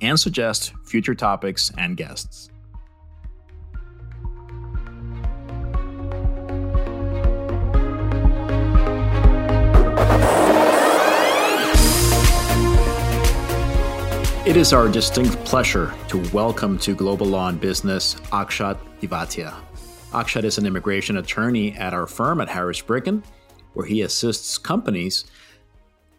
and suggest future topics and guests. It is our distinct pleasure to welcome to Global Law and Business Akshat Divatia. Akshat is an immigration attorney at our firm at Harris Bricken, where he assists companies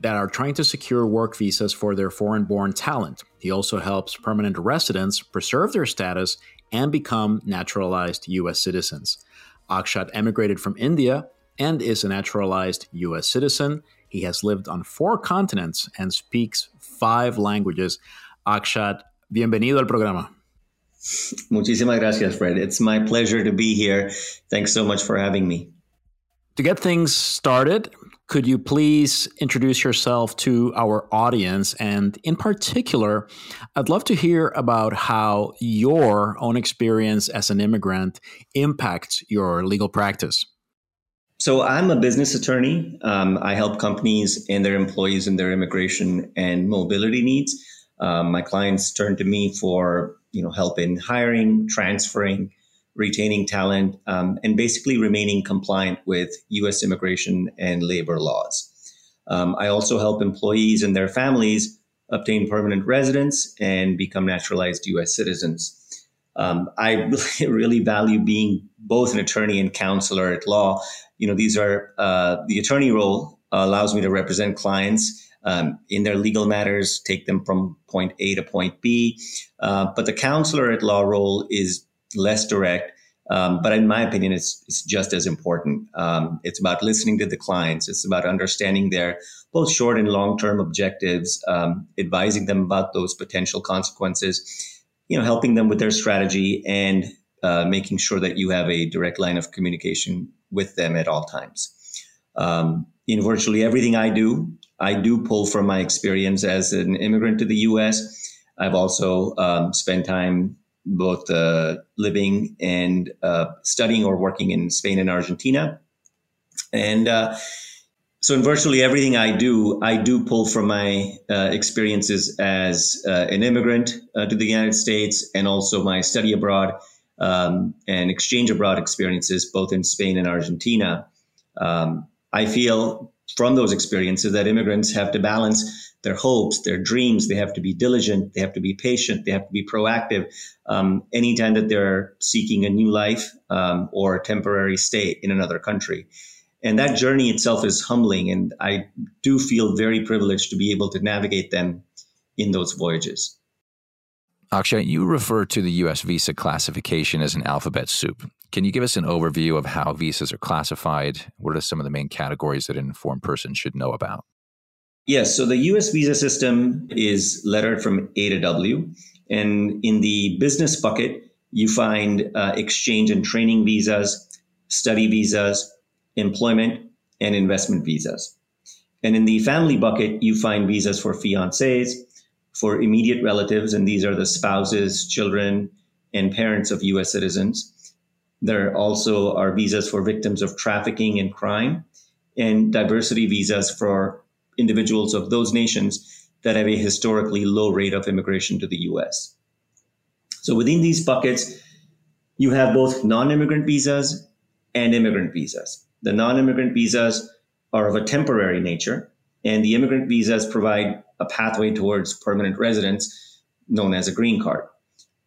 that are trying to secure work visas for their foreign born talent. He also helps permanent residents preserve their status and become naturalized U.S. citizens. Akshat emigrated from India and is a naturalized U.S. citizen. He has lived on four continents and speaks five languages. Akshat, bienvenido al programa. Muchísimas gracias, Fred. It's my pleasure to be here. Thanks so much for having me. To get things started, could you please introduce yourself to our audience? And in particular, I'd love to hear about how your own experience as an immigrant impacts your legal practice. So, I'm a business attorney. Um, I help companies and their employees in their immigration and mobility needs. Um, my clients turn to me for you know help in hiring, transferring, retaining talent, um, and basically remaining compliant with U.S. immigration and labor laws. Um, I also help employees and their families obtain permanent residence and become naturalized U.S. citizens. Um, I really value being both an attorney and counselor at law. You know, these are uh, the attorney role allows me to represent clients um, in their legal matters, take them from point A to point B. Uh, but the counselor at law role is less direct. Um, but in my opinion, it's, it's just as important. Um, it's about listening to the clients. It's about understanding their both short and long term objectives, um, advising them about those potential consequences, you know, helping them with their strategy and uh, making sure that you have a direct line of communication with them at all times. Um, in virtually everything I do, I do pull from my experience as an immigrant to the U.S. I've also um, spent time both uh, living and uh, studying or working in Spain and Argentina. And uh, so, in virtually everything I do, I do pull from my uh, experiences as uh, an immigrant uh, to the United States and also my study abroad um, and exchange abroad experiences, both in Spain and Argentina. Um, I feel from those experiences that immigrants have to balance their hopes, their dreams. They have to be diligent. They have to be patient. They have to be proactive. Um, anytime that they're seeking a new life um, or a temporary stay in another country. And that journey itself is humbling. And I do feel very privileged to be able to navigate them in those voyages. Akshat, you refer to the U.S. visa classification as an alphabet soup. Can you give us an overview of how visas are classified? What are some of the main categories that an informed person should know about? Yes, so the US visa system is lettered from A to W. And in the business bucket, you find uh, exchange and training visas, study visas, employment, and investment visas. And in the family bucket, you find visas for fiancés, for immediate relatives, and these are the spouses, children, and parents of US citizens. There also are visas for victims of trafficking and crime, and diversity visas for individuals of those nations that have a historically low rate of immigration to the US. So within these buckets, you have both non-immigrant visas and immigrant visas. The non-immigrant visas are of a temporary nature, and the immigrant visas provide a pathway towards permanent residence, known as a green card.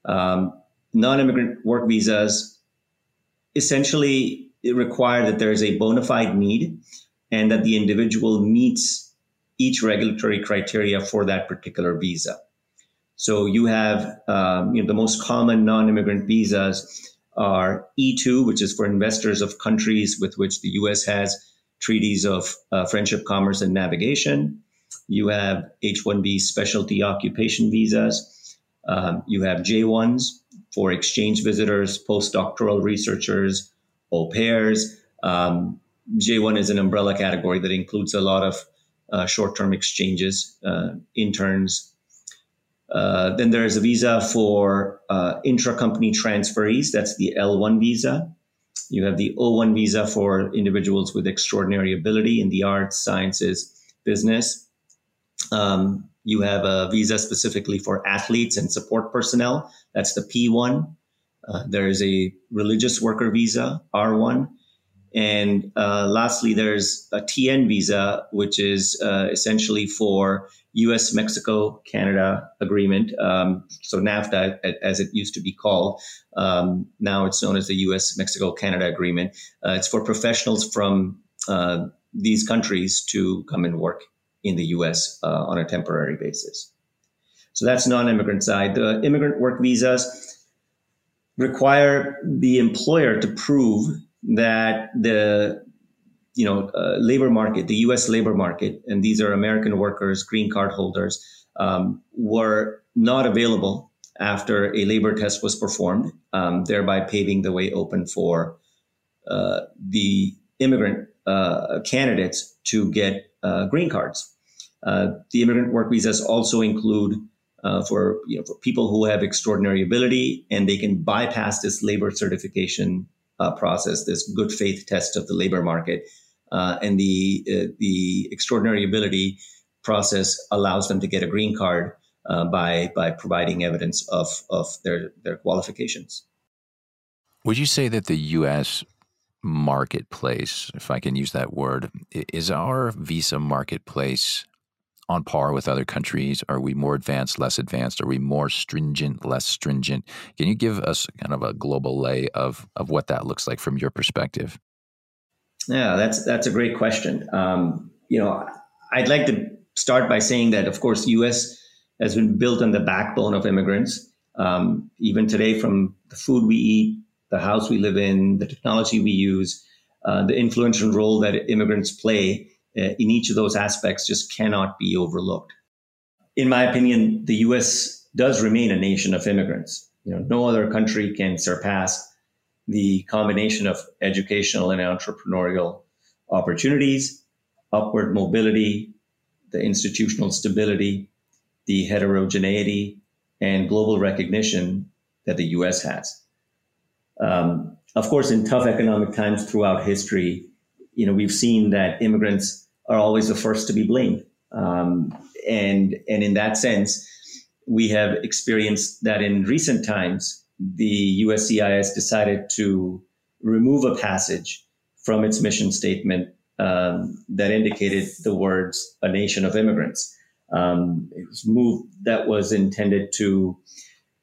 Um, non-immigrant work visas essentially require that there is a bona fide need and that the individual meets each regulatory criteria for that particular visa. So you have um, you know, the most common non-immigrant visas are E2, which is for investors of countries with which the U.S. has treaties of uh, friendship, commerce, and navigation. You have H-1B specialty occupation visas. Um, you have J1s for exchange visitors, postdoctoral researchers, au pairs. Um, J1 is an umbrella category that includes a lot of uh, short-term exchanges, uh, interns. Uh, then there is a visa for uh, intra-company transferees. That's the L1 visa. You have the O1 visa for individuals with extraordinary ability in the arts, sciences, business. Um, you have a visa specifically for athletes and support personnel. That's the P1. Uh, there is a religious worker visa, R1. And uh, lastly, there's a TN visa, which is uh, essentially for US Mexico Canada agreement. Um, so NAFTA, as it used to be called. Um, now it's known as the US Mexico Canada agreement. Uh, it's for professionals from uh, these countries to come and work in the US uh, on a temporary basis. So that's non immigrant side. The immigrant work visas require the employer to prove that the you know uh, labor market, the U.S. labor market, and these are American workers, green card holders, um, were not available after a labor test was performed, um, thereby paving the way open for uh, the immigrant uh, candidates to get uh, green cards. Uh, the immigrant work visas also include uh, for you know for people who have extraordinary ability and they can bypass this labor certification uh, process, this good faith test of the labor market, uh, and the uh, the extraordinary ability process allows them to get a green card uh, by by providing evidence of of their their qualifications. Would you say that the U.S. marketplace, if I can use that word, is our visa marketplace on par with other countries? Are we more advanced, less advanced? Are we more stringent, less stringent? Can you give us kind of a global lay of, of what that looks like from your perspective? Yeah, that's that's a great question. Um, you know, I'd like to start by saying that, of course, U.S. has been built on the backbone of immigrants. Um, even today, from the food we eat, the house we live in, the technology we use, uh, the influential role that immigrants play uh, in each of those aspects just cannot be overlooked. In my opinion, the U.S. does remain a nation of immigrants. You know, no other country can surpass the combination of educational and entrepreneurial opportunities, upward mobility, the institutional stability, the heterogeneity, and global recognition that the U.S. has. Um, of course, in tough economic times throughout history, you know, we've seen that immigrants are always the first to be blamed. Um, and, and in that sense, we have experienced that in recent times, the USCIS decided to remove a passage from its mission statement um, that indicated the words "a nation of immigrants." Um, it was move that was intended to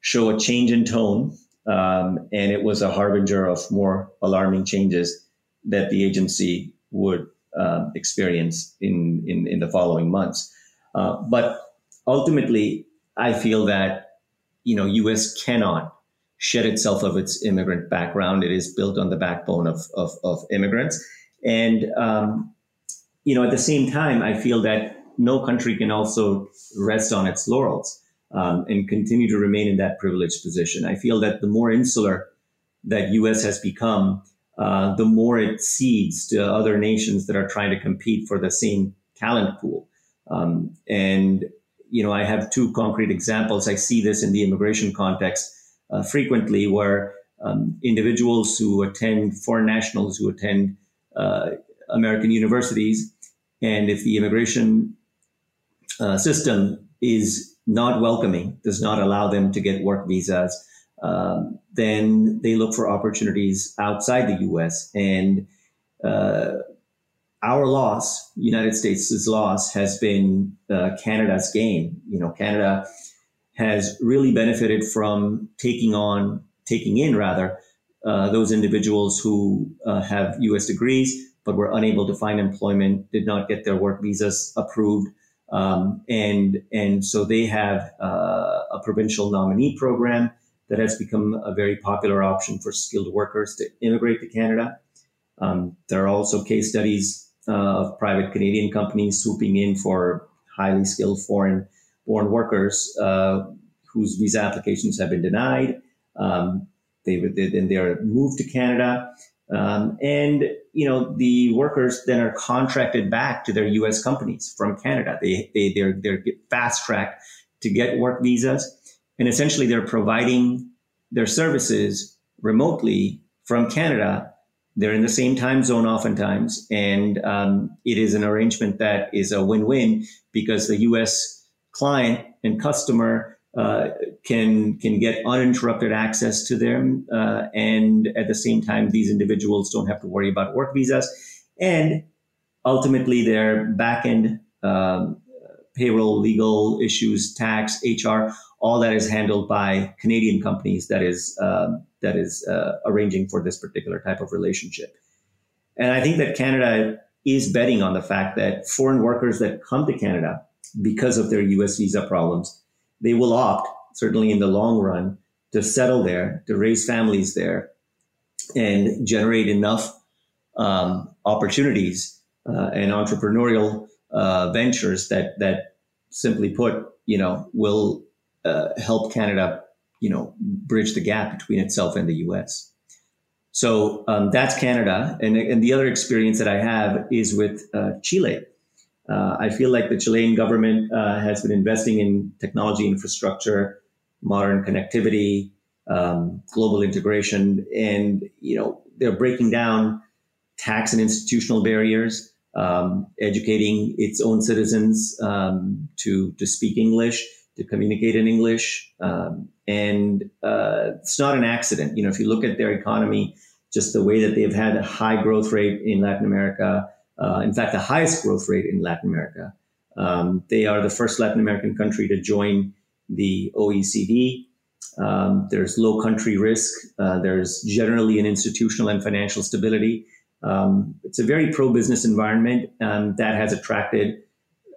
show a change in tone, um, and it was a harbinger of more alarming changes that the agency would uh, experience in, in, in the following months. Uh, but ultimately, I feel that you know U.S. cannot shed itself of its immigrant background. It is built on the backbone of of, of immigrants, and um, you know at the same time, I feel that no country can also rest on its laurels um, and continue to remain in that privileged position. I feel that the more insular that U.S. has become, uh, the more it cedes to other nations that are trying to compete for the same talent pool. Um, and, you know, I have two concrete examples. I see this in the immigration context uh, frequently where um, individuals who attend, foreign nationals who attend uh, American universities, and if the immigration uh, system is not welcoming, does not allow them to get work visas, um, then they look for opportunities outside the U.S. And uh, our loss, United States' loss, has been uh, Canada's gain. You know, Canada has really benefited from taking on, taking in rather, uh, those individuals who uh, have U.S. degrees but were unable to find employment, did not get their work visas approved, um, and and so they have uh, a provincial nominee program that has become a very popular option for skilled workers to immigrate to Canada. Um, there are also case studies uh, of private Canadian companies swooping in for highly skilled foreign born workers uh, whose visa applications have been denied. Um, they then they are moved to Canada, um, and you know the workers then are contracted back to their U.S. companies from Canada. They they they're they're fast tracked to get work visas, and essentially they're providing their services remotely from Canada. They're in the same time zone oftentimes, and um, it is an arrangement that is a win-win because the U.S. client and customer uh, can can get uninterrupted access to them, uh, and at the same time, these individuals don't have to worry about work visas, and ultimately, their back end um, payroll, legal issues, tax, HR, all that is handled by Canadian companies that is um, that is uh, arranging for this particular type of relationship. And I think that Canada is betting on the fact that foreign workers that come to Canada because of their U.S. visa problems they will opt, certainly in the long run, to settle there, to raise families there, and generate enough um, opportunities uh, and entrepreneurial uh, ventures that that simply put, you know, will uh, help Canada, you know, bridge the gap between itself and the U.S. So um, that's Canada, and and the other experience that I have is with uh, Chile. Uh, I feel like the Chilean government uh, has been investing in technology infrastructure, modern connectivity, um, global integration, and you know they're breaking down tax and institutional barriers, um, educating its own citizens um, to to speak English, to communicate in English, um, and uh, it's not an accident. You know, if you look at their economy, just the way that they've had a high growth rate in Latin America uh, in fact, the highest growth rate in Latin America. Um, they are the first Latin American country to join the OECD. Um, there's low country risk. Uh, there's generally an institutional and financial stability. Um, it's a very pro business environment um, that has attracted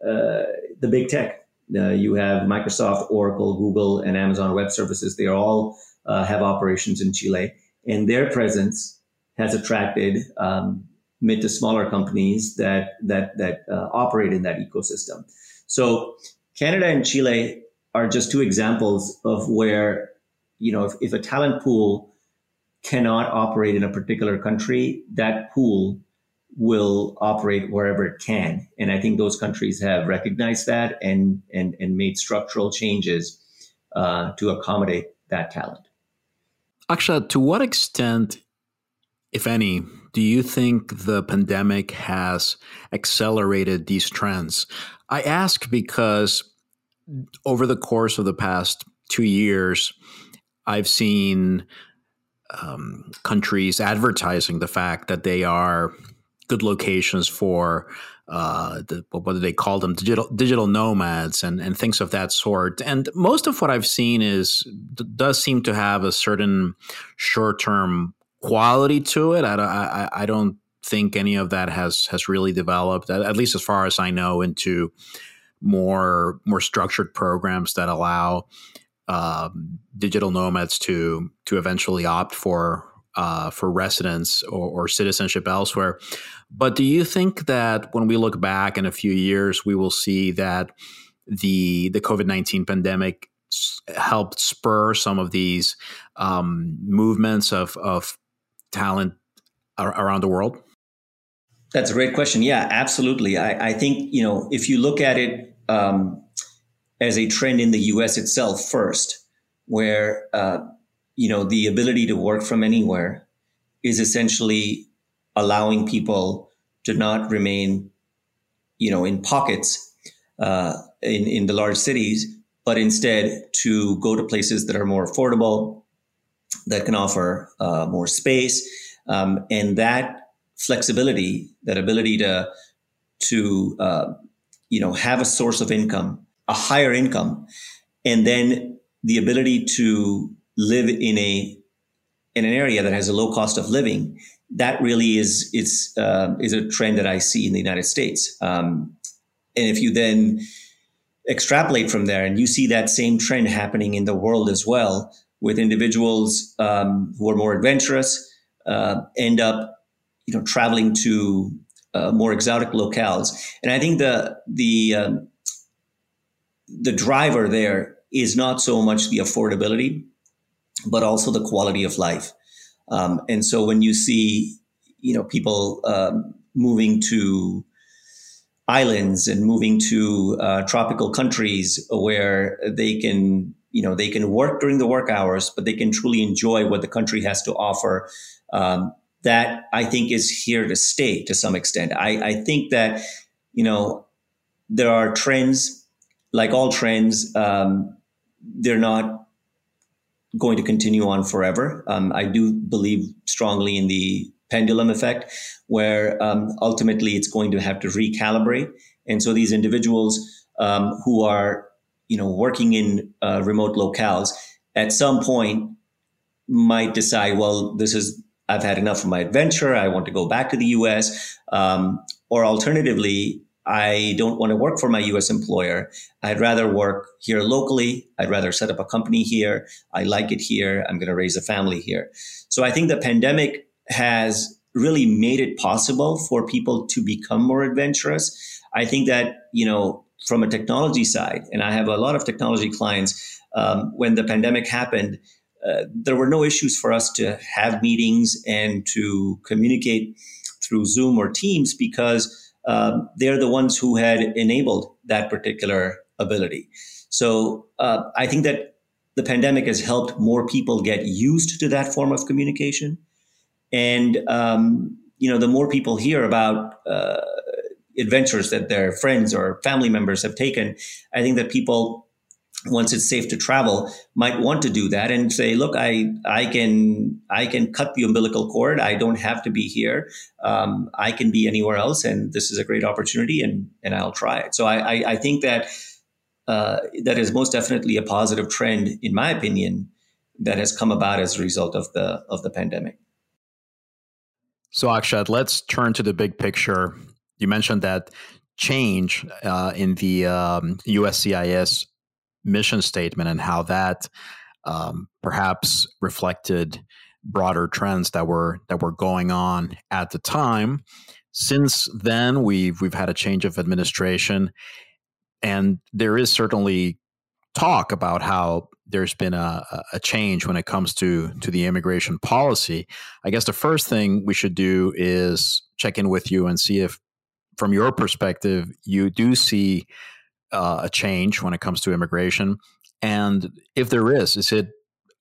uh, the big tech. Uh, you have Microsoft, Oracle, Google, and Amazon Web Services. They all uh, have operations in Chile, and their presence has attracted um, mid to smaller companies that that that uh, operate in that ecosystem. So Canada and Chile are just two examples of where you know if, if a talent pool cannot operate in a particular country, that pool will operate wherever it can. And I think those countries have recognized that and and and made structural changes uh, to accommodate that talent. Akshat, to what extent, if any, do you think the pandemic has accelerated these trends? I ask because over the course of the past two years, I've seen um, countries advertising the fact that they are good locations for uh, the, what do they call them digital digital nomads and and things of that sort. And most of what I've seen is does seem to have a certain short term quality to it. I, I, I don't think any of that has has really developed, at least as far as I know, into more more structured programs that allow um, digital nomads to to eventually opt for uh, for residence or, or, citizenship elsewhere. But do you think that when we look back in a few years, we will see that the the COVID nineteen pandemic helped spur some of these um, movements of of talent around the world? That's a great question. Yeah, absolutely. I, I think, you know, if you look at it um, as a trend in the US itself first, where, uh, you know, the ability to work from anywhere is essentially allowing people to not remain, you know, in pockets uh, in, in the large cities, but instead to go to places that are more affordable, that can offer uh, more space. Um, and that flexibility, that ability to, to uh, you know, have a source of income, a higher income, and then the ability to live in a in an area that has a low cost of living, that really is it's uh, is a trend that I see in the United States. Um, and if you then extrapolate from there, and you see that same trend happening in the world as well, with individuals um, who are more adventurous, uh, end up you know traveling to uh, more exotic locales. And I think the the um, the driver there is not so much the affordability, but also the quality of life. Um, and so when you see, you know, people um, moving to islands and moving to uh, tropical countries where they can, you know, they can work during the work hours, but they can truly enjoy what the country has to offer. Um, that I think is here to stay to some extent. I, I think that, you know, there are trends, like all trends, um, they're not going to continue on forever. Um, I do believe strongly in the pendulum effect, where um, ultimately it's going to have to recalibrate. And so these individuals um, who are, you know, working in uh, remote locales at some point might decide, well, this is I've had enough of my adventure. I want to go back to the US. Um, or alternatively, I don't want to work for my US employer. I'd rather work here locally. I'd rather set up a company here. I like it here. I'm going to raise a family here. So I think the pandemic has really made it possible for people to become more adventurous. I think that, you know, from a technology side, and I have a lot of technology clients, um, when the pandemic happened, uh, there were no issues for us to have meetings and to communicate through Zoom or Teams because um, they're the ones who had enabled that particular ability. So uh, I think that the pandemic has helped more people get used to that form of communication, and um, you know, the more people hear about uh, adventures that their friends or family members have taken, I think that people once it's safe to travel might want to do that and say look i i can i can cut the umbilical cord. I don't have to be here. Um, i can be anywhere else and this is a great opportunity and and i'll try it. So i i, I think that uh, that is most definitely a positive trend in my opinion that has come about as a result of the of the pandemic. So akshat let's turn to the big picture. You mentioned that change uh, in the um, uscis mission statement and how that um, perhaps reflected broader trends that were that were going on at the time. Since then, we've we've had a change of administration, and there is certainly talk about how there's been a, a change when it comes to to the immigration policy. I guess the first thing we should do is check in with you and see if, from your perspective, you do see uh, a change when it comes to immigration? And if there is, is it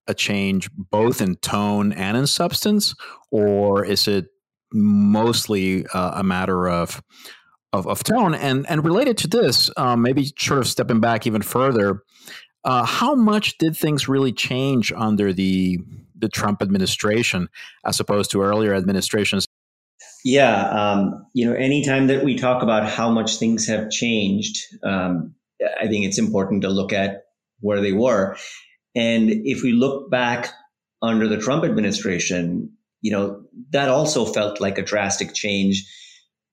a change both in tone and in substance, or is it mostly uh, a matter of, of, of tone? And and related to this, um, maybe sort of stepping back even further, uh, how much did things really change under the the Trump administration as opposed to earlier administrations? Yeah, um, you know, anytime that we talk about how much things have changed, um, I think it's important to look at where they were. And if we look back under the Trump administration, you know, that also felt like a drastic change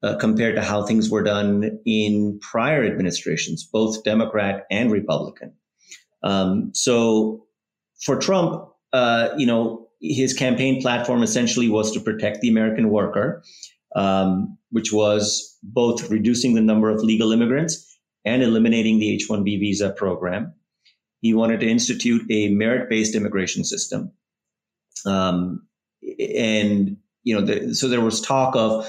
uh, compared to how things were done in prior administrations, both Democrat and Republican. Um, so for Trump, uh, you know, his campaign platform essentially was to protect the American worker, um, which was both reducing the number of legal immigrants and eliminating the H 1B visa program. He wanted to institute a merit based immigration system. Um, and, you know, the, so there was talk of,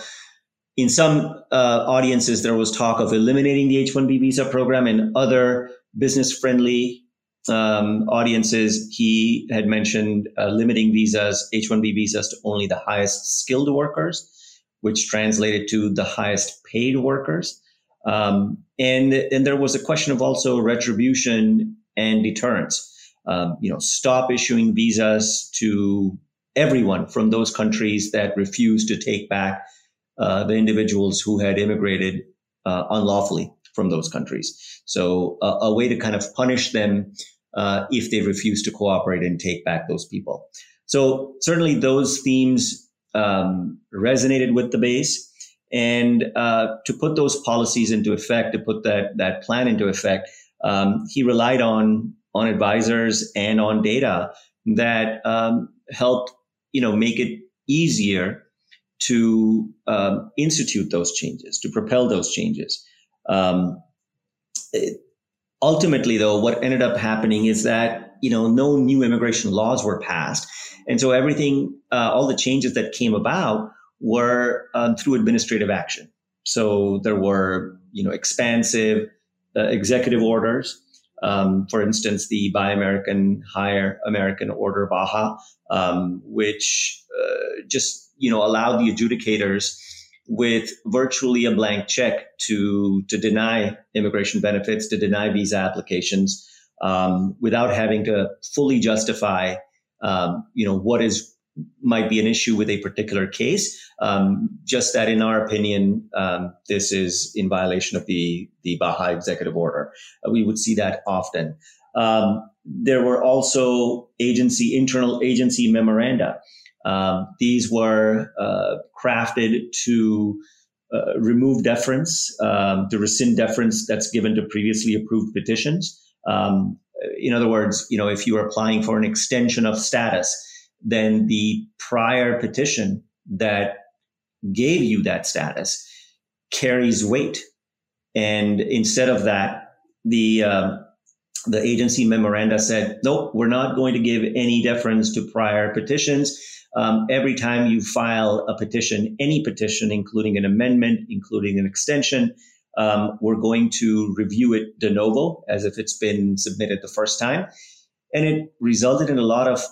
in some uh, audiences, there was talk of eliminating the H 1B visa program and other business friendly um, audiences, he had mentioned uh, limiting visas, H-1B visas, to only the highest skilled workers, which translated to the highest paid workers. Um, and and there was a question of also retribution and deterrence. Um, you know, stop issuing visas to everyone from those countries that refused to take back uh, the individuals who had immigrated uh, unlawfully from those countries. So uh, a way to kind of punish them uh, if they refuse to cooperate and take back those people. So certainly those themes um, resonated with the base. And uh, to put those policies into effect, to put that that plan into effect, um, he relied on on advisors and on data that um, helped you know make it easier to um, institute those changes, to propel those changes. Um, it, ultimately, though, what ended up happening is that you know no new immigration laws were passed, and so everything, uh, all the changes that came about were um, through administrative action. So there were you know expansive uh, executive orders. Um, for instance, the Buy American, Hire American Order BAHA, um, which uh, just you know allowed the adjudicators with virtually a blank check to to deny immigration benefits, to deny visa applications, um, without having to fully justify, um, you know, what is might be an issue with a particular case. Um, just that, in our opinion, um, this is in violation of the the BAHA executive order. Uh, we would see that often. Um, there were also agency internal agency memoranda um, these were uh, crafted to uh, remove deference, um, to rescind deference that's given to previously approved petitions. Um, in other words, you know, if you are applying for an extension of status, then the prior petition that gave you that status carries weight. And instead of that, the uh, the agency memoranda said, nope, we're not going to give any deference to prior petitions um, every time you file a petition, any petition, including an amendment, including an extension, um, we're going to review it de novo as if it's been submitted the first time. And it resulted in a lot of,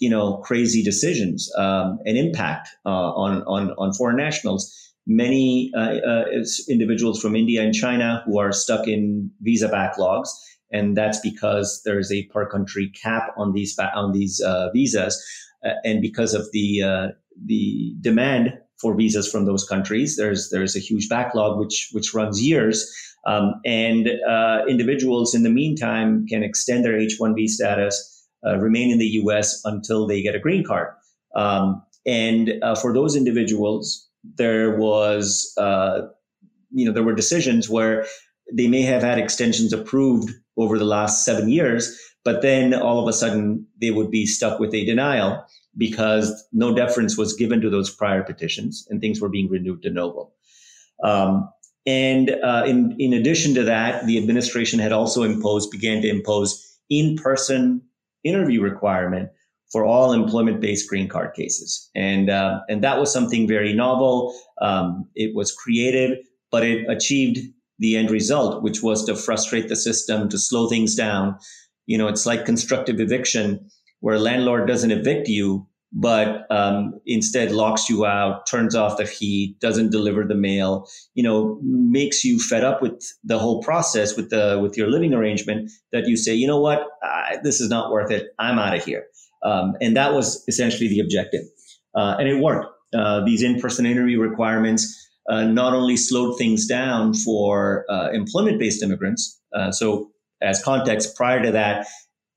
you know, crazy decisions, um, and impact uh, on, on, on foreign nationals. Many uh, uh, individuals from India and China who are stuck in visa backlogs, and that's because there's a per country cap on these on these uh, visas. Uh, and because of the uh, the demand for visas from those countries, there's there's a huge backlog which which runs years. Um, and uh, individuals in the meantime can extend their H-1B status, uh, remain in the U.S. until they get a green card. Um, and uh, for those individuals, there was you know there were decisions where they may have had extensions approved over the last seven years, but then all of a sudden they would be stuck with a denial because no deference was given to those prior petitions and things were being renewed de novo. Um, and uh, in, in addition to that, the administration had also imposed, began to impose in-person interview requirement for all employment-based green card cases. And, uh, and that was something very novel. Um, it was creative, but it achieved the end result, which was to frustrate the system, to slow things down, you know, it's like constructive eviction where a landlord doesn't evict you, but um, instead locks you out, turns off the heat, doesn't deliver the mail, you know, makes you fed up with the whole process with the with your living arrangement. That you say, you know what, I, this is not worth it. I'm out of here. Um, and that was essentially the objective, uh, and it worked. Uh, these in-person interview requirements uh, not only slowed things down for uh, employment-based immigrants. Uh, so as context, prior to that,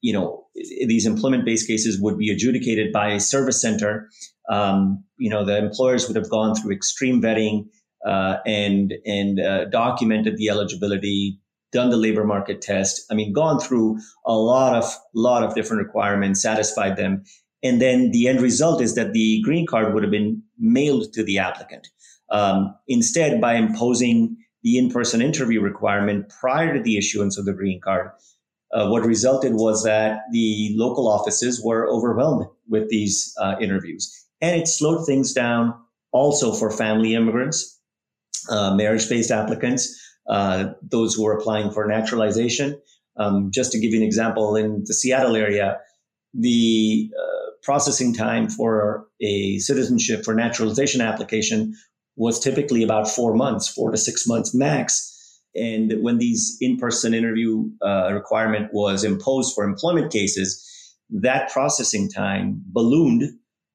you know, these employment-based cases would be adjudicated by a service center. Um, you know, the employers would have gone through extreme vetting uh, and and uh, documented the eligibility, done the labor market test. I mean, gone through a lot of lot of different requirements, satisfied them, and then the end result is that the green card would have been mailed to the applicant. Um, instead, by imposing the in-person interview requirement prior to the issuance of the green card, uh, what resulted was that the local offices were overwhelmed with these uh, interviews. And it slowed things down also for family immigrants, uh, marriage based applicants, uh, those who are applying for naturalization. Um, just to give you an example, in the Seattle area, the uh, processing time for a citizenship for naturalization application was typically about four months, four to six months max. And when these in-person interview uh, requirement was imposed for employment cases, that processing time ballooned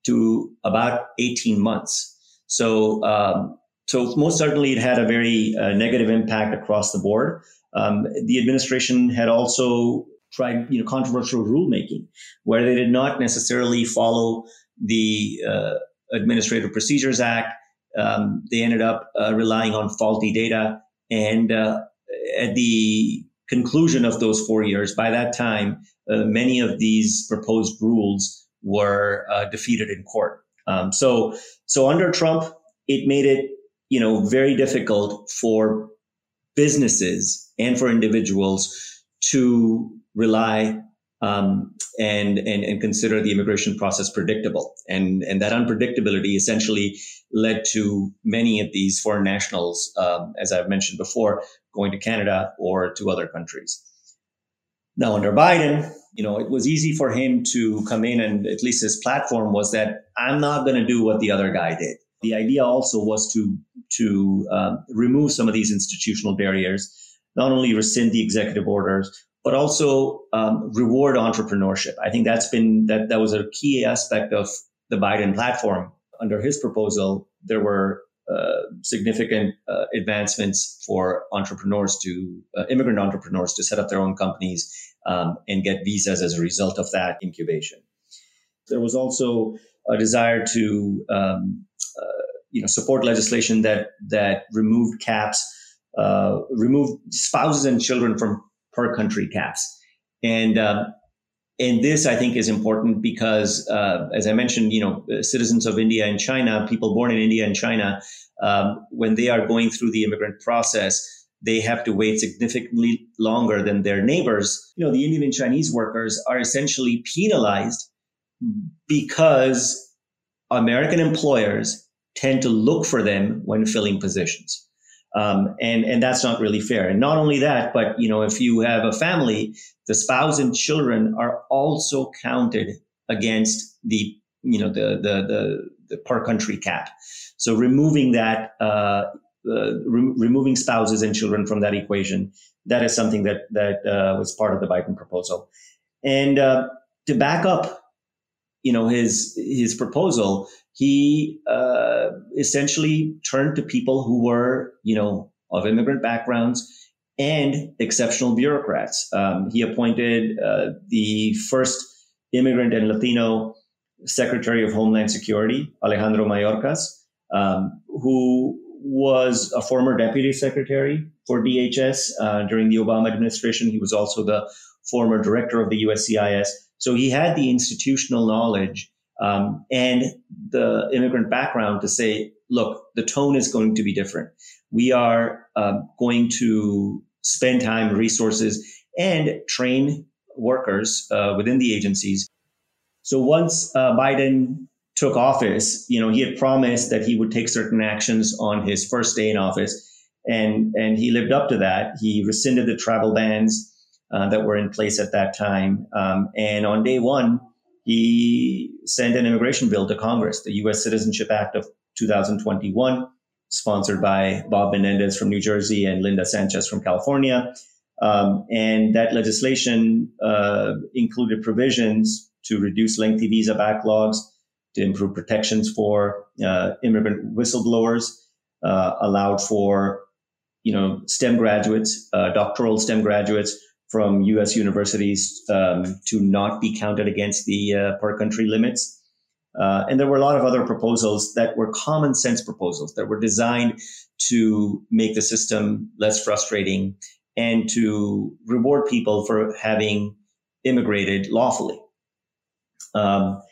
to about 18 months. So, um, So most certainly, it had a very uh, negative impact across the board. Um, the administration had also tried, you know, controversial rulemaking, where they did not necessarily follow the uh, Administrative Procedures Act. Um, they ended up uh, relying on faulty data, and uh, at the conclusion of those four years, by that time, uh, many of these proposed rules were uh, defeated in court. Um, so, so under Trump, it made it, you know, very difficult for businesses and for individuals to rely um, and, and and consider the immigration process predictable. And and that unpredictability essentially led to many of these foreign nationals, um, as I've mentioned before, going to Canada or to other countries. Now under Biden, you know, it was easy for him to come in and at least his platform was that I'm not going to do what the other guy did. The idea also was to to um, remove some of these institutional barriers, not only rescind the executive orders, but also um, reward entrepreneurship. I think that's been that that was a key aspect of the Biden platform. Under his proposal, there were uh, significant uh, advancements for entrepreneurs to uh, immigrant entrepreneurs to set up their own companies um, and get visas as a result of that incubation. There was also a desire to um, uh, you know support legislation that that removed caps, uh, removed spouses and children from per country caps. And um, and this, I think, is important because, uh, as I mentioned, you know, citizens of India and China, people born in India and China, um, when they are going through the immigrant process, they have to wait significantly longer than their neighbors. You know, the Indian and Chinese workers are essentially penalized because American employers tend to look for them when filling positions. Um, and and that's not really fair. And not only that, but you know, if you have a family, the spouse and children are also counted against the you know the the the, the per country cap. So removing that, uh, uh, re- removing spouses and children from that equation, that is something that that uh, was part of the Biden proposal. And uh, to back up, you know, his his proposal, he uh, essentially turned to people who were, you know, of immigrant backgrounds and exceptional bureaucrats. Um, he appointed uh, the first immigrant and Latino Secretary of Homeland Security, Alejandro Mayorkas, um, who was a former deputy secretary for DHS uh, during the Obama administration. He was also the former director of the USCIS. So he had the institutional knowledge um, and the immigrant background to say, look, the tone is going to be different. We are um, going to spend time, resources, and train workers uh, within the agencies. So once uh, Biden took office, you know, he had promised that he would take certain actions on his first day in office, and and he lived up to that. He rescinded the travel bans uh, that were in place at that time, um, and on day one, he sent an immigration bill to Congress, the U.S. Citizenship Act of 2021, sponsored by Bob Menendez from New Jersey and Linda Sanchez from California. Um, and that legislation uh, included provisions to reduce lengthy visa backlogs, to improve protections for uh, immigrant whistleblowers, uh, allowed for you know STEM graduates, uh, doctoral STEM graduates from U.S. universities um, to not be counted against the uh, per country limits. Uh, and there were a lot of other proposals that were common sense proposals that were designed to make the system less frustrating and to reward people for having immigrated lawfully. Um,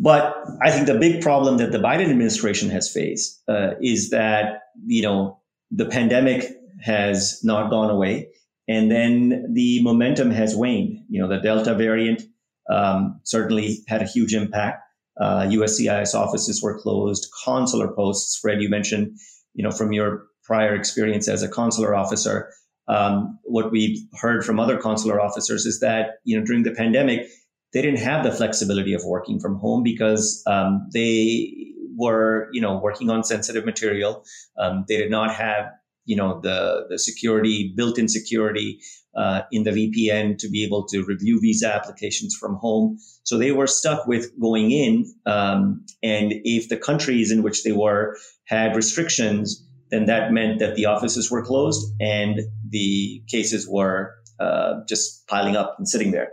but I think the big problem that the Biden administration has faced uh, is that you know the pandemic has not gone away and then the momentum has waned. You know, the Delta variant um, certainly had a huge impact. Uh, USCIS offices were closed. Consular posts, Fred, you mentioned, you know, from your prior experience as a consular officer, um, what we heard from other consular officers is that, you know, during the pandemic, they didn't have the flexibility of working from home because um, they were, you know, working on sensitive material. Um, they did not have you know the the security, built-in security uh, in the VPN to be able to review visa applications from home. So they were stuck with going in, um, and if the countries in which they were had restrictions, then that meant that the offices were closed and the cases were uh, just piling up and sitting there.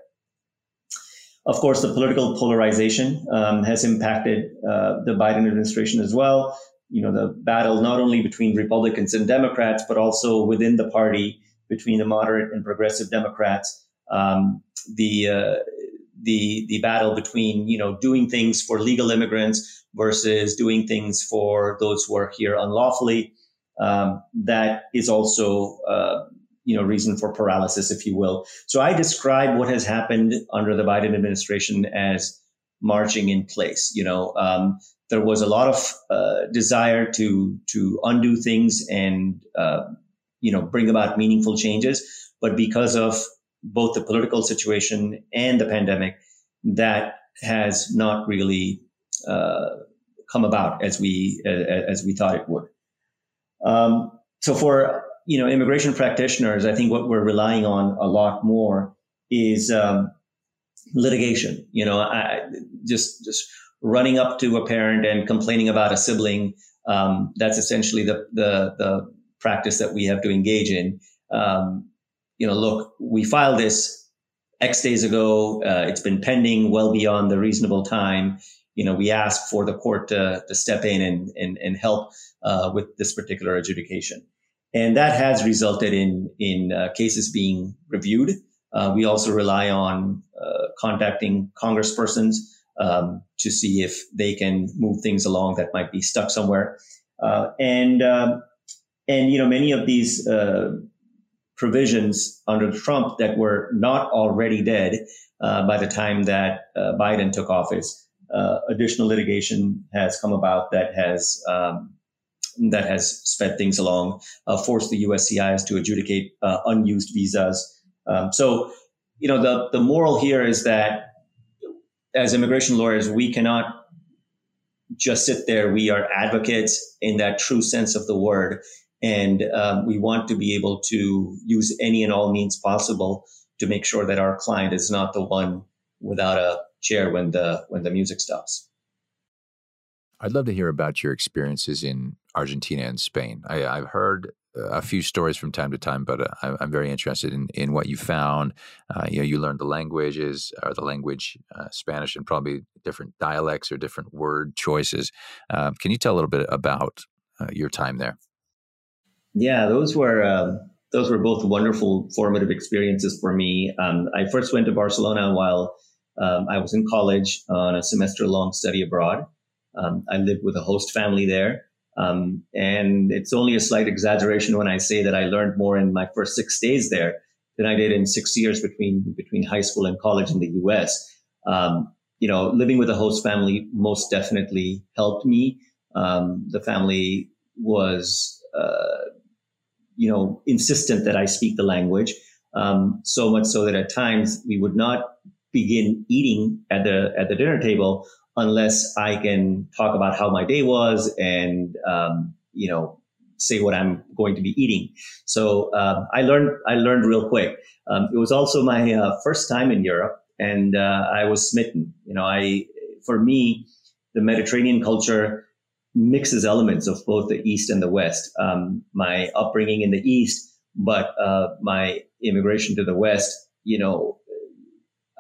Of course, the political polarization um, has impacted uh, the Biden administration as well. You know, the battle not only between Republicans and Democrats, but also within the party between the moderate and progressive Democrats. Um, the uh, the the battle between you know doing things for legal immigrants versus doing things for those who are here unlawfully. Um, that is also uh, you know reason for paralysis, if you will. So I describe what has happened under the Biden administration as marching in place. You know, um, there was a lot of uh, desire to to undo things and uh, you know bring about meaningful changes, but because of both the political situation and the pandemic, that has not really uh, come about as we as we thought it would. Um, so for you know, immigration practitioners, I think what we're relying on a lot more is um, litigation. You know, I, just just running up to a parent and complaining about a sibling. Um, that's essentially the, the the practice that we have to engage in. Um, you know, look, we filed this X days ago. Uh, it's been pending well beyond the reasonable time. You know, we ask for the court to, to step in and, and, and help uh, with this particular adjudication and that has resulted in in uh, cases being reviewed. Uh, we also rely on uh, contacting congresspersons um, to see if they can move things along that might be stuck somewhere. Uh, and um, and you know many of these uh, provisions under Trump that were not already dead uh, by the time that Biden took office. additional litigation has come about that has um, that has sped things along, uh, forced the USCIS to adjudicate uh, unused visas. Um, so, you know, the, the moral here is that as immigration lawyers, we cannot just sit there. We are advocates in that true sense of the word. And um, we want to be able to use any and all means possible to make sure that our client is not the one without a chair when the when the music stops. I'd love to hear about your experiences in Argentina and Spain. I, have heard a few stories from time to time, but uh, I'm very interested in, in what you found. Uh, you know, you learned the languages, or the language, uh, Spanish, and probably different dialects or different word choices. Um, can you tell a little bit about uh, your time there? Yeah, those were um, those were both wonderful, formative experiences for me. Um, I first went to Barcelona while um, I was in college on a semester long study abroad. Um, I lived with a host family there. Um, and it's only a slight exaggeration when I say that I learned more in my first six days there than I did in six years between between high school and college in the U.S. Um, you know, living with a host family most definitely helped me. Um, the family was, uh, you know, insistent that I speak the language. Um, so much so that at times we would not begin eating at the at the dinner table unless I can talk about how my day was and, um, you know, say what I'm going to be eating. So uh, I learned I learned real quick. Um, it was also my uh, first time in Europe, and uh, I was smitten. You know, I for me, the Mediterranean culture mixes elements of both the East and the West. Um, my upbringing in the East, but uh, my immigration to the West, you know,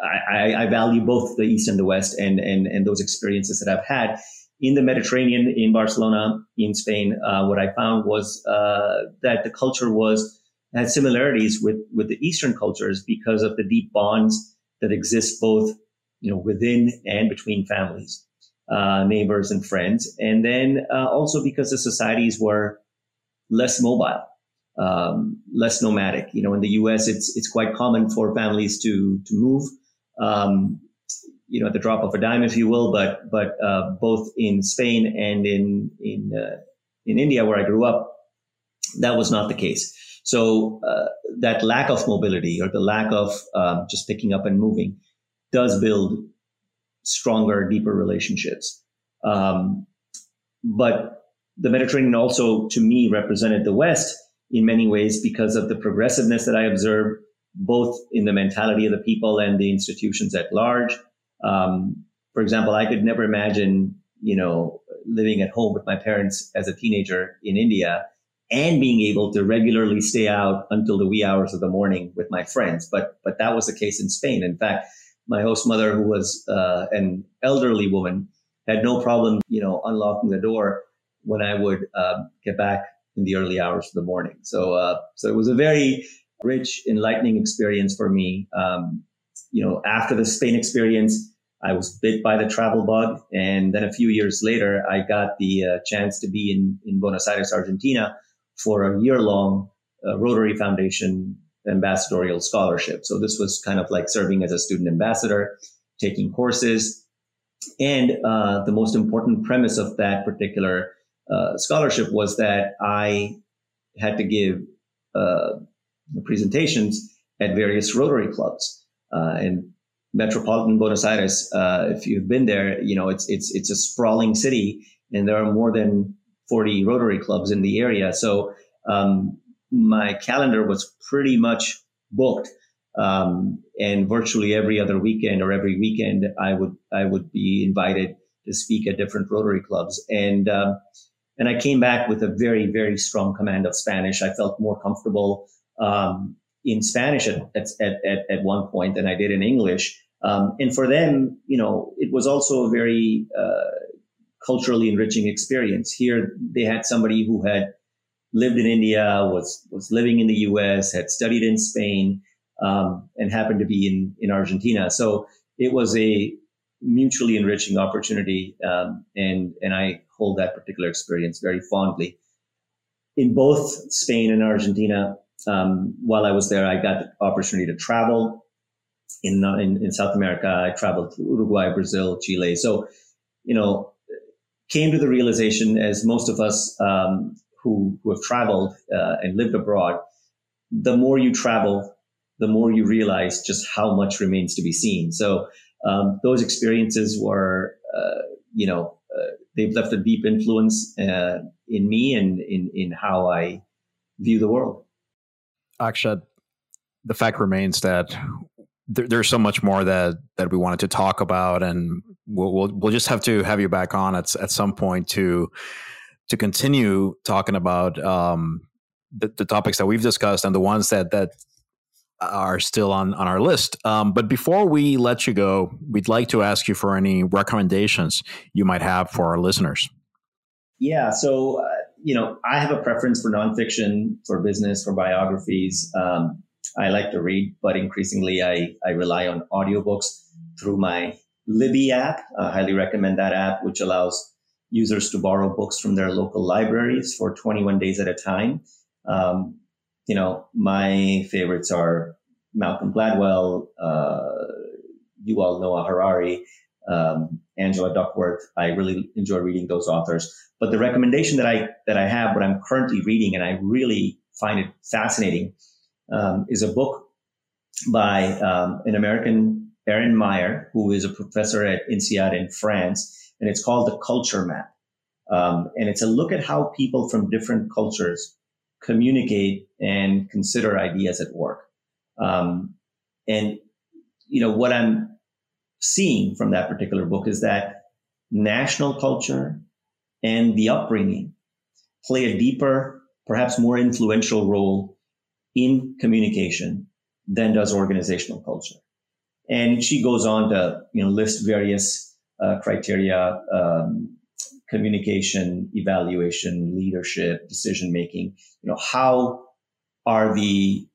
I, I, value both the East and the West and, and, and those experiences that I've had in the Mediterranean, in Barcelona, in Spain. Uh, what I found was uh, that the culture was had similarities with, with the Eastern cultures because of the deep bonds that exist both, you know, within and between families, uh, neighbors and friends. And then uh, also because the societies were less mobile. Um, less nomadic. You know, in the U.S., it's it's quite common for families to to move um, you know, at the drop of a dime, if you will. But but uh, both in Spain and in in uh, in India, where I grew up, that was not the case. So uh, that lack of mobility or the lack of um, just picking up and moving does build stronger, deeper relationships. Um, but the Mediterranean also, to me, represented the West in many ways because of the progressiveness that I observed both in the mentality of the people and the institutions at large. Um, for example, I could never imagine, you know, living at home with my parents as a teenager in India and being able to regularly stay out until the wee hours of the morning with my friends. But but that was the case in Spain. In fact, my host mother, who was uh, an elderly woman, had no problem, you know, unlocking the door when I would uh, get back in the early hours of the morning. So uh, so it was a very rich, enlightening experience for me. Um, you know, after the Spain experience, I was bit by the travel bug. And then a few years later, I got the uh, chance to be in, in Buenos Aires, Argentina for a year long uh, Rotary Foundation ambassadorial scholarship. So this was kind of like serving as a student ambassador, taking courses. And uh, the most important premise of that particular uh, scholarship was that I had to give uh, presentations at various Rotary clubs. Uh, and metropolitan Buenos Aires, uh, if you've been there, you know, it's, it's, it's a sprawling city and there are more than 40 Rotary clubs in the area. So, um, my calendar was pretty much booked. Um, and virtually every other weekend or every weekend, I would, I would be invited to speak at different Rotary clubs. And, um, and I came back with a very, very strong command of Spanish. I felt more comfortable um, in Spanish at, at, at, at one point than I did in English. Um, and for them, you know, it was also a very uh, culturally enriching experience. Here, they had somebody who had lived in India, was was living in the U.S., had studied in Spain, um, and happened to be in in Argentina. So it was a mutually enriching opportunity, um, and and I hold that particular experience very fondly. In both Spain and Argentina, um, while I was there, I got the opportunity to travel in, in, in South America. I traveled to Uruguay, Brazil, Chile. So, you know, came to the realization, as most of us um, who who have traveled uh, and lived abroad, the more you travel, the more you realize just how much remains to be seen. So um, those experiences were, uh, you know, uh, they've left a deep influence uh, in me and in in how I view the world. Akshat, the fact remains that there, there's so much more that that we wanted to talk about, and we'll, we'll we'll just have to have you back on at at some point to to continue talking about um, the, the topics that we've discussed and the ones that that are still on on our list. Um, but before we let you go, we'd like to ask you for any recommendations you might have for our listeners. Yeah, so uh, you know, I have a preference for nonfiction, for business, for biographies. Um, I like to read, but increasingly I, I rely on audiobooks through my Libby app. I highly recommend that app, which allows users to borrow books from their local libraries for 21 days at a time. Um, you know, my favorites are Malcolm Gladwell, uh, Yuval Noah Harari, um, Angela Duckworth. I really enjoy reading those authors. But the recommendation that I that I have, what I'm currently reading, and I really find it fascinating, um, is a book by um, an American, Erin Meyer, who is a professor at INSEAD in France, and it's called the Culture Map. Um, and it's a look at how people from different cultures communicate and consider ideas at work. Um, and you know what I'm seeing from that particular book is that national culture and the upbringing play a deeper, perhaps more influential role in communication than does organizational culture. And she goes on to you know list various uh, criteria: um, communication, evaluation, leadership, decision making. You know how are the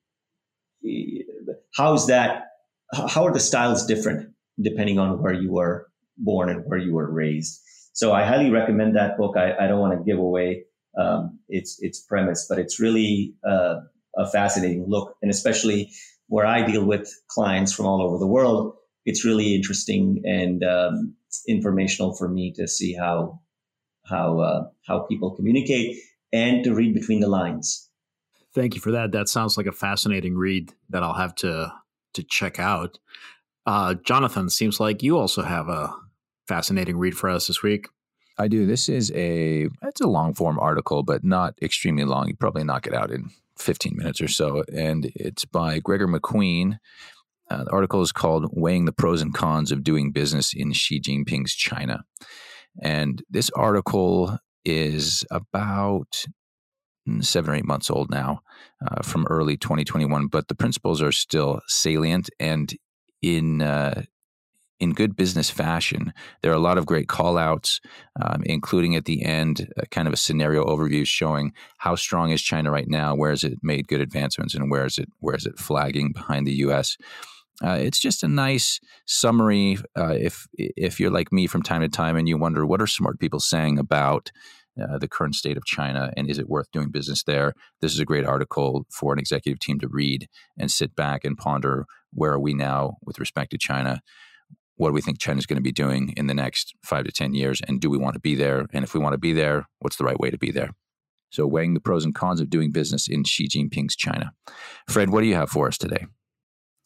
how is that how are the styles different depending on where you were born and where you were raised. So I highly recommend that book. I, I don't want to give away um, its its premise, but it's really uh, a fascinating look, and especially where I deal with clients from all over the world, it's really interesting and um, informational for me to see how how uh, how people communicate and to read between the lines. Thank you for that. That sounds like a fascinating read that I'll have to to check out. Uh, Jonathan, seems like you also have a fascinating read for us this week. I do. This is a it's a long form article, but not extremely long. You probably knock it out in 15 minutes or so, and it's by Gregor McQueen. Uh, the article is called "Weighing the Pros and Cons of Doing Business in Xi Jinping's China," and this article is about seven or eight months old now, uh, from early 2021. But the principles are still salient and in uh, in good business fashion. There are a lot of great callouts, um, including at the end, uh, kind of a scenario overview showing how strong is China right now, where has it made good advancements, and where is it where is it flagging behind the U.S. Uh, it's just a nice summary. Uh, if if you're like me from time to time and you wonder what are smart people saying about uh, the current state of China and is it worth doing business there? This is a great article for an executive team to read and sit back and ponder where are we now with respect to China? What do we think China is going to be doing in the next five to 10 years? And do we want to be there? And if we want to be there, what's the right way to be there? So, weighing the pros and cons of doing business in Xi Jinping's China. Fred, what do you have for us today?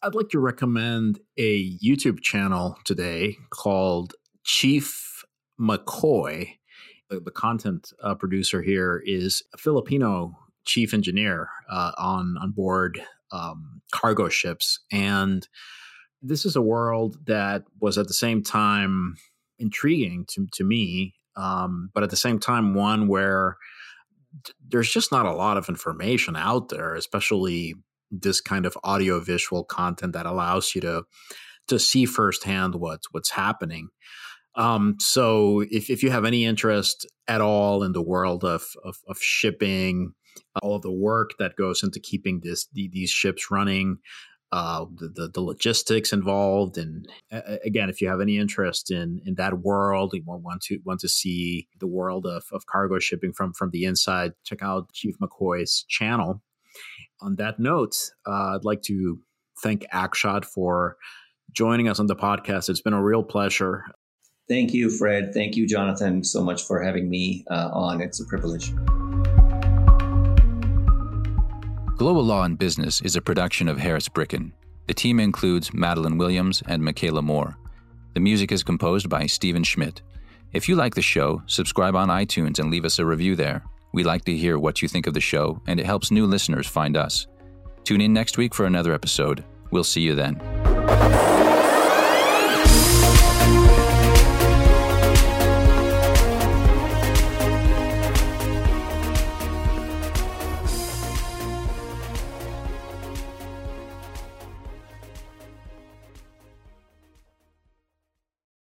I'd like to recommend a YouTube channel today called Chief MAKOi the, the content uh, producer here is a Filipino chief engineer uh, on on board um, cargo ships, and this is a world that was at the same time intriguing to to me, um, but at the same time one where there's just not a lot of information out there, especially this kind of audio visual content that allows you to to see firsthand what's what's happening. Um, so if, if you have any interest at all in the world of, of, of shipping, uh, all of the work that goes into keeping this the, these ships running, uh, the, the, the logistics involved, and again, if you have any interest in in that world, you want to want to see the world of, of cargo shipping from from the inside, check out Chief MAKOi's channel. On that note, uh, I'd like to thank Akshat for joining us on the podcast. It's been a real pleasure. Thank you, Fred. Thank you, Jonathan, so much for having me uh, on. It's a privilege. Global Law and Business is a production of Harris Bricken. The team includes Madeline Williams and Michaela Moore. The music is composed by Stephen Schmidt. If you like the show, subscribe on iTunes and leave us a review there. We like to hear what you think of the show, and it helps new listeners find us. Tune in next week for another episode. We'll see you then.